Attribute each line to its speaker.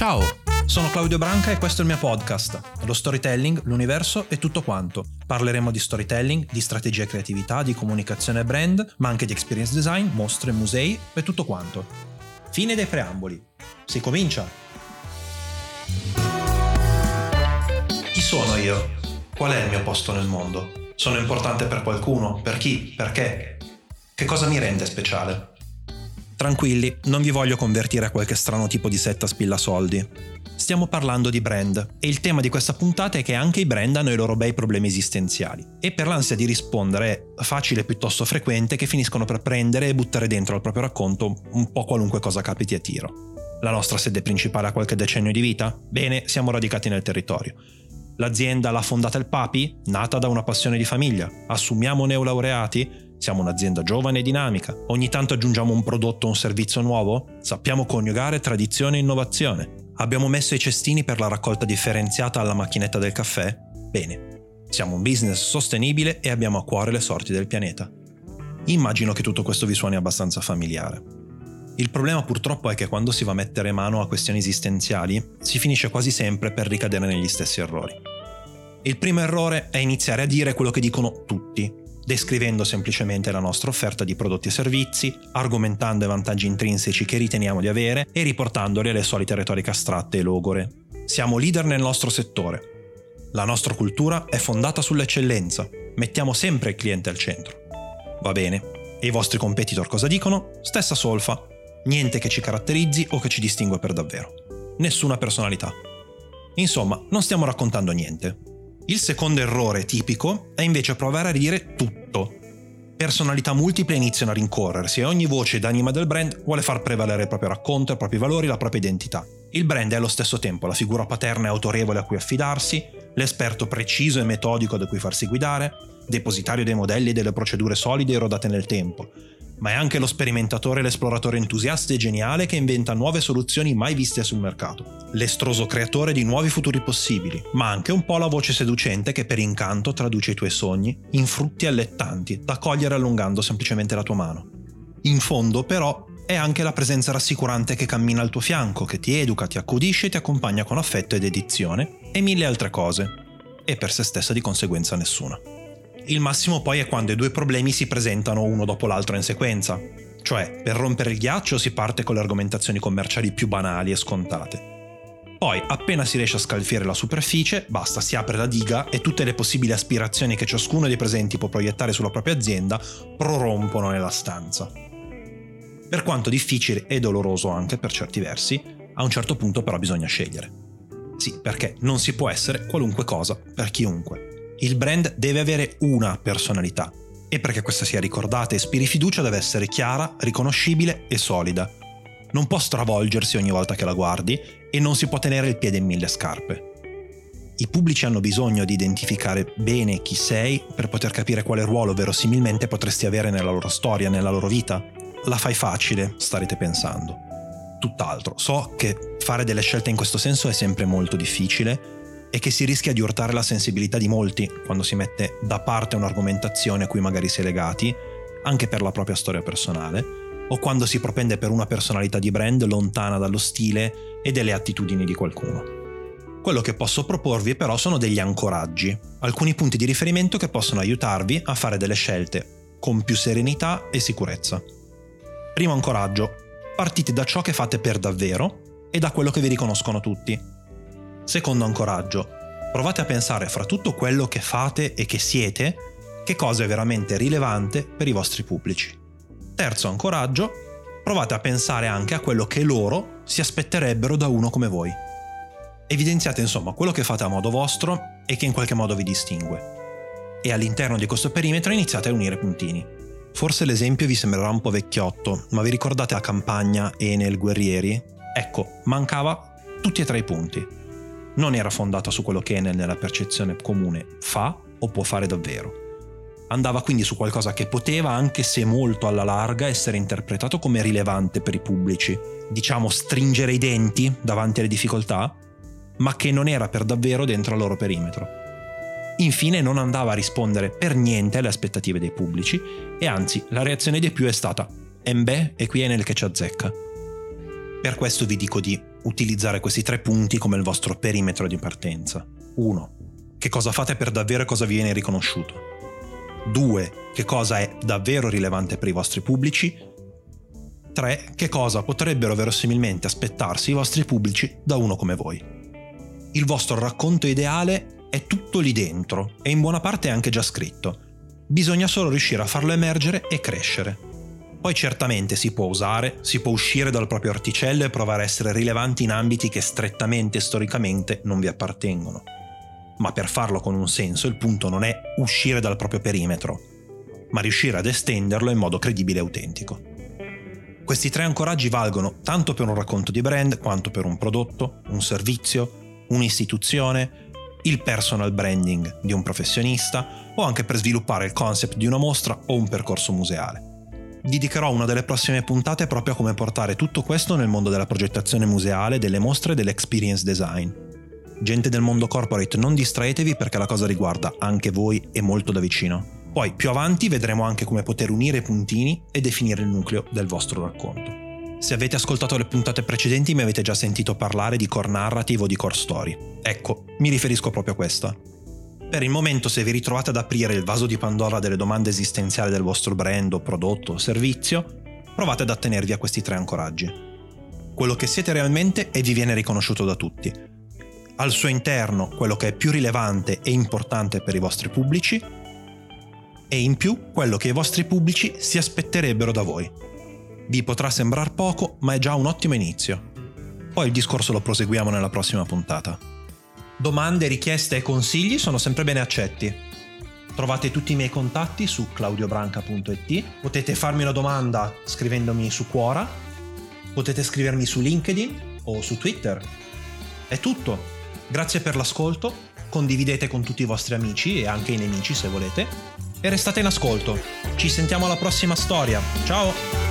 Speaker 1: Ciao, sono Claudio Branca e questo è il mio podcast. Lo storytelling, l'universo e tutto quanto. Parleremo di storytelling, di strategia e creatività, di comunicazione e brand, ma anche di experience design, mostre, musei e tutto quanto. Fine dei preamboli. Si comincia! Chi sono io? Qual è il mio posto nel mondo? Sono importante per qualcuno? Per chi? Perché? Che cosa mi rende speciale? Tranquilli, non vi voglio convertire a qualche strano tipo di setta spilla soldi. Stiamo parlando di brand e il tema di questa puntata è che anche i brand hanno i loro bei problemi esistenziali e per l'ansia di rispondere facile piuttosto frequente che finiscono per prendere e buttare dentro al proprio racconto un po' qualunque cosa capiti a tiro. La nostra sede principale ha qualche decennio di vita? Bene, siamo radicati nel territorio. L'azienda l'ha fondata il Papi, nata da una passione di famiglia. Assumiamo neolaureati? Siamo un'azienda giovane e dinamica. Ogni tanto aggiungiamo un prodotto o un servizio nuovo? Sappiamo coniugare tradizione e innovazione. Abbiamo messo i cestini per la raccolta differenziata alla macchinetta del caffè? Bene. Siamo un business sostenibile e abbiamo a cuore le sorti del pianeta. Immagino che tutto questo vi suoni abbastanza familiare. Il problema purtroppo è che quando si va a mettere mano a questioni esistenziali si finisce quasi sempre per ricadere negli stessi errori. Il primo errore è iniziare a dire quello che dicono tutti, descrivendo semplicemente la nostra offerta di prodotti e servizi, argomentando i vantaggi intrinseci che riteniamo di avere e riportandoli alle solite retoriche astratte e logore. Siamo leader nel nostro settore. La nostra cultura è fondata sull'eccellenza. Mettiamo sempre il cliente al centro. Va bene. E i vostri competitor cosa dicono? Stessa solfa. Niente che ci caratterizzi o che ci distingue per davvero. Nessuna personalità. Insomma, non stiamo raccontando niente. Il secondo errore tipico è invece provare a dire tutto. Personalità multiple iniziano a rincorrersi e ogni voce d'anima del brand vuole far prevalere il proprio racconto, i propri valori, la propria identità. Il brand è allo stesso tempo la figura paterna e autorevole a cui affidarsi, l'esperto preciso e metodico da cui farsi guidare, depositario dei modelli e delle procedure solide erodate nel tempo, ma è anche lo sperimentatore e l'esploratore entusiasta e geniale che inventa nuove soluzioni mai viste sul mercato. L'estroso creatore di nuovi futuri possibili, ma anche un po' la voce seducente che per incanto traduce i tuoi sogni in frutti allettanti da cogliere allungando semplicemente la tua mano. In fondo, però, è anche la presenza rassicurante che cammina al tuo fianco, che ti educa, ti accudisce e ti accompagna con affetto ed edizione, e mille altre cose. E per se stessa di conseguenza nessuna. Il massimo poi è quando i due problemi si presentano uno dopo l'altro in sequenza. Cioè, per rompere il ghiaccio si parte con le argomentazioni commerciali più banali e scontate. Poi, appena si riesce a scalfire la superficie, basta, si apre la diga e tutte le possibili aspirazioni che ciascuno dei presenti può proiettare sulla propria azienda prorompono nella stanza. Per quanto difficile e doloroso anche per certi versi, a un certo punto però bisogna scegliere. Sì, perché non si può essere qualunque cosa per chiunque il brand deve avere una personalità e perché questa sia ricordata e ispiri fiducia deve essere chiara, riconoscibile e solida. Non può stravolgersi ogni volta che la guardi e non si può tenere il piede in mille scarpe. I pubblici hanno bisogno di identificare bene chi sei per poter capire quale ruolo verosimilmente potresti avere nella loro storia, nella loro vita. La fai facile, starete pensando. Tutt'altro, so che fare delle scelte in questo senso è sempre molto difficile e che si rischia di urtare la sensibilità di molti quando si mette da parte un'argomentazione a cui magari si è legati, anche per la propria storia personale, o quando si propende per una personalità di brand lontana dallo stile e delle attitudini di qualcuno. Quello che posso proporvi però sono degli ancoraggi, alcuni punti di riferimento che possono aiutarvi a fare delle scelte con più serenità e sicurezza. Primo ancoraggio, partite da ciò che fate per davvero e da quello che vi riconoscono tutti Secondo ancoraggio, provate a pensare fra tutto quello che fate e che siete, che cosa è veramente rilevante per i vostri pubblici. Terzo ancoraggio, provate a pensare anche a quello che loro si aspetterebbero da uno come voi. Evidenziate insomma quello che fate a modo vostro e che in qualche modo vi distingue. E all'interno di questo perimetro iniziate a unire puntini. Forse l'esempio vi sembrerà un po' vecchiotto, ma vi ricordate a campagna e nel Guerrieri? Ecco, mancava tutti e tre i punti non era fondata su quello che Enel nella percezione comune fa o può fare davvero. Andava quindi su qualcosa che poteva, anche se molto alla larga, essere interpretato come rilevante per i pubblici, diciamo stringere i denti davanti alle difficoltà, ma che non era per davvero dentro il loro perimetro. Infine non andava a rispondere per niente alle aspettative dei pubblici e anzi la reazione dei più è stata Embe e qui è nel che ci azzecca. Per questo vi dico di utilizzare questi tre punti come il vostro perimetro di partenza. 1. Che cosa fate per davvero e cosa vi viene riconosciuto. 2. Che cosa è davvero rilevante per i vostri pubblici. 3. Che cosa potrebbero verosimilmente aspettarsi i vostri pubblici da uno come voi. Il vostro racconto ideale è tutto lì dentro e in buona parte è anche già scritto. Bisogna solo riuscire a farlo emergere e crescere. Poi certamente si può usare, si può uscire dal proprio articello e provare a essere rilevanti in ambiti che strettamente e storicamente non vi appartengono. Ma per farlo con un senso il punto non è uscire dal proprio perimetro, ma riuscire ad estenderlo in modo credibile e autentico. Questi tre ancoraggi valgono tanto per un racconto di brand quanto per un prodotto, un servizio, un'istituzione, il personal branding di un professionista o anche per sviluppare il concept di una mostra o un percorso museale dedicherò una delle prossime puntate proprio a come portare tutto questo nel mondo della progettazione museale, delle mostre e dell'experience design. Gente del mondo corporate, non distraetevi perché la cosa riguarda anche voi e molto da vicino. Poi più avanti vedremo anche come poter unire i puntini e definire il nucleo del vostro racconto. Se avete ascoltato le puntate precedenti mi avete già sentito parlare di core narrative o di core story. Ecco, mi riferisco proprio a questa. Per il momento se vi ritrovate ad aprire il vaso di Pandora delle domande esistenziali del vostro brand o prodotto o servizio, provate ad attenervi a questi tre ancoraggi. Quello che siete realmente e vi viene riconosciuto da tutti. Al suo interno quello che è più rilevante e importante per i vostri pubblici e in più quello che i vostri pubblici si aspetterebbero da voi. Vi potrà sembrare poco, ma è già un ottimo inizio. Poi il discorso lo proseguiamo nella prossima puntata. Domande, richieste e consigli sono sempre bene accetti. Trovate tutti i miei contatti su claudiobranca.it. Potete farmi una domanda scrivendomi su Quora. Potete scrivermi su LinkedIn o su Twitter. È tutto. Grazie per l'ascolto. Condividete con tutti i vostri amici e anche i nemici se volete. E restate in ascolto. Ci sentiamo alla prossima storia. Ciao!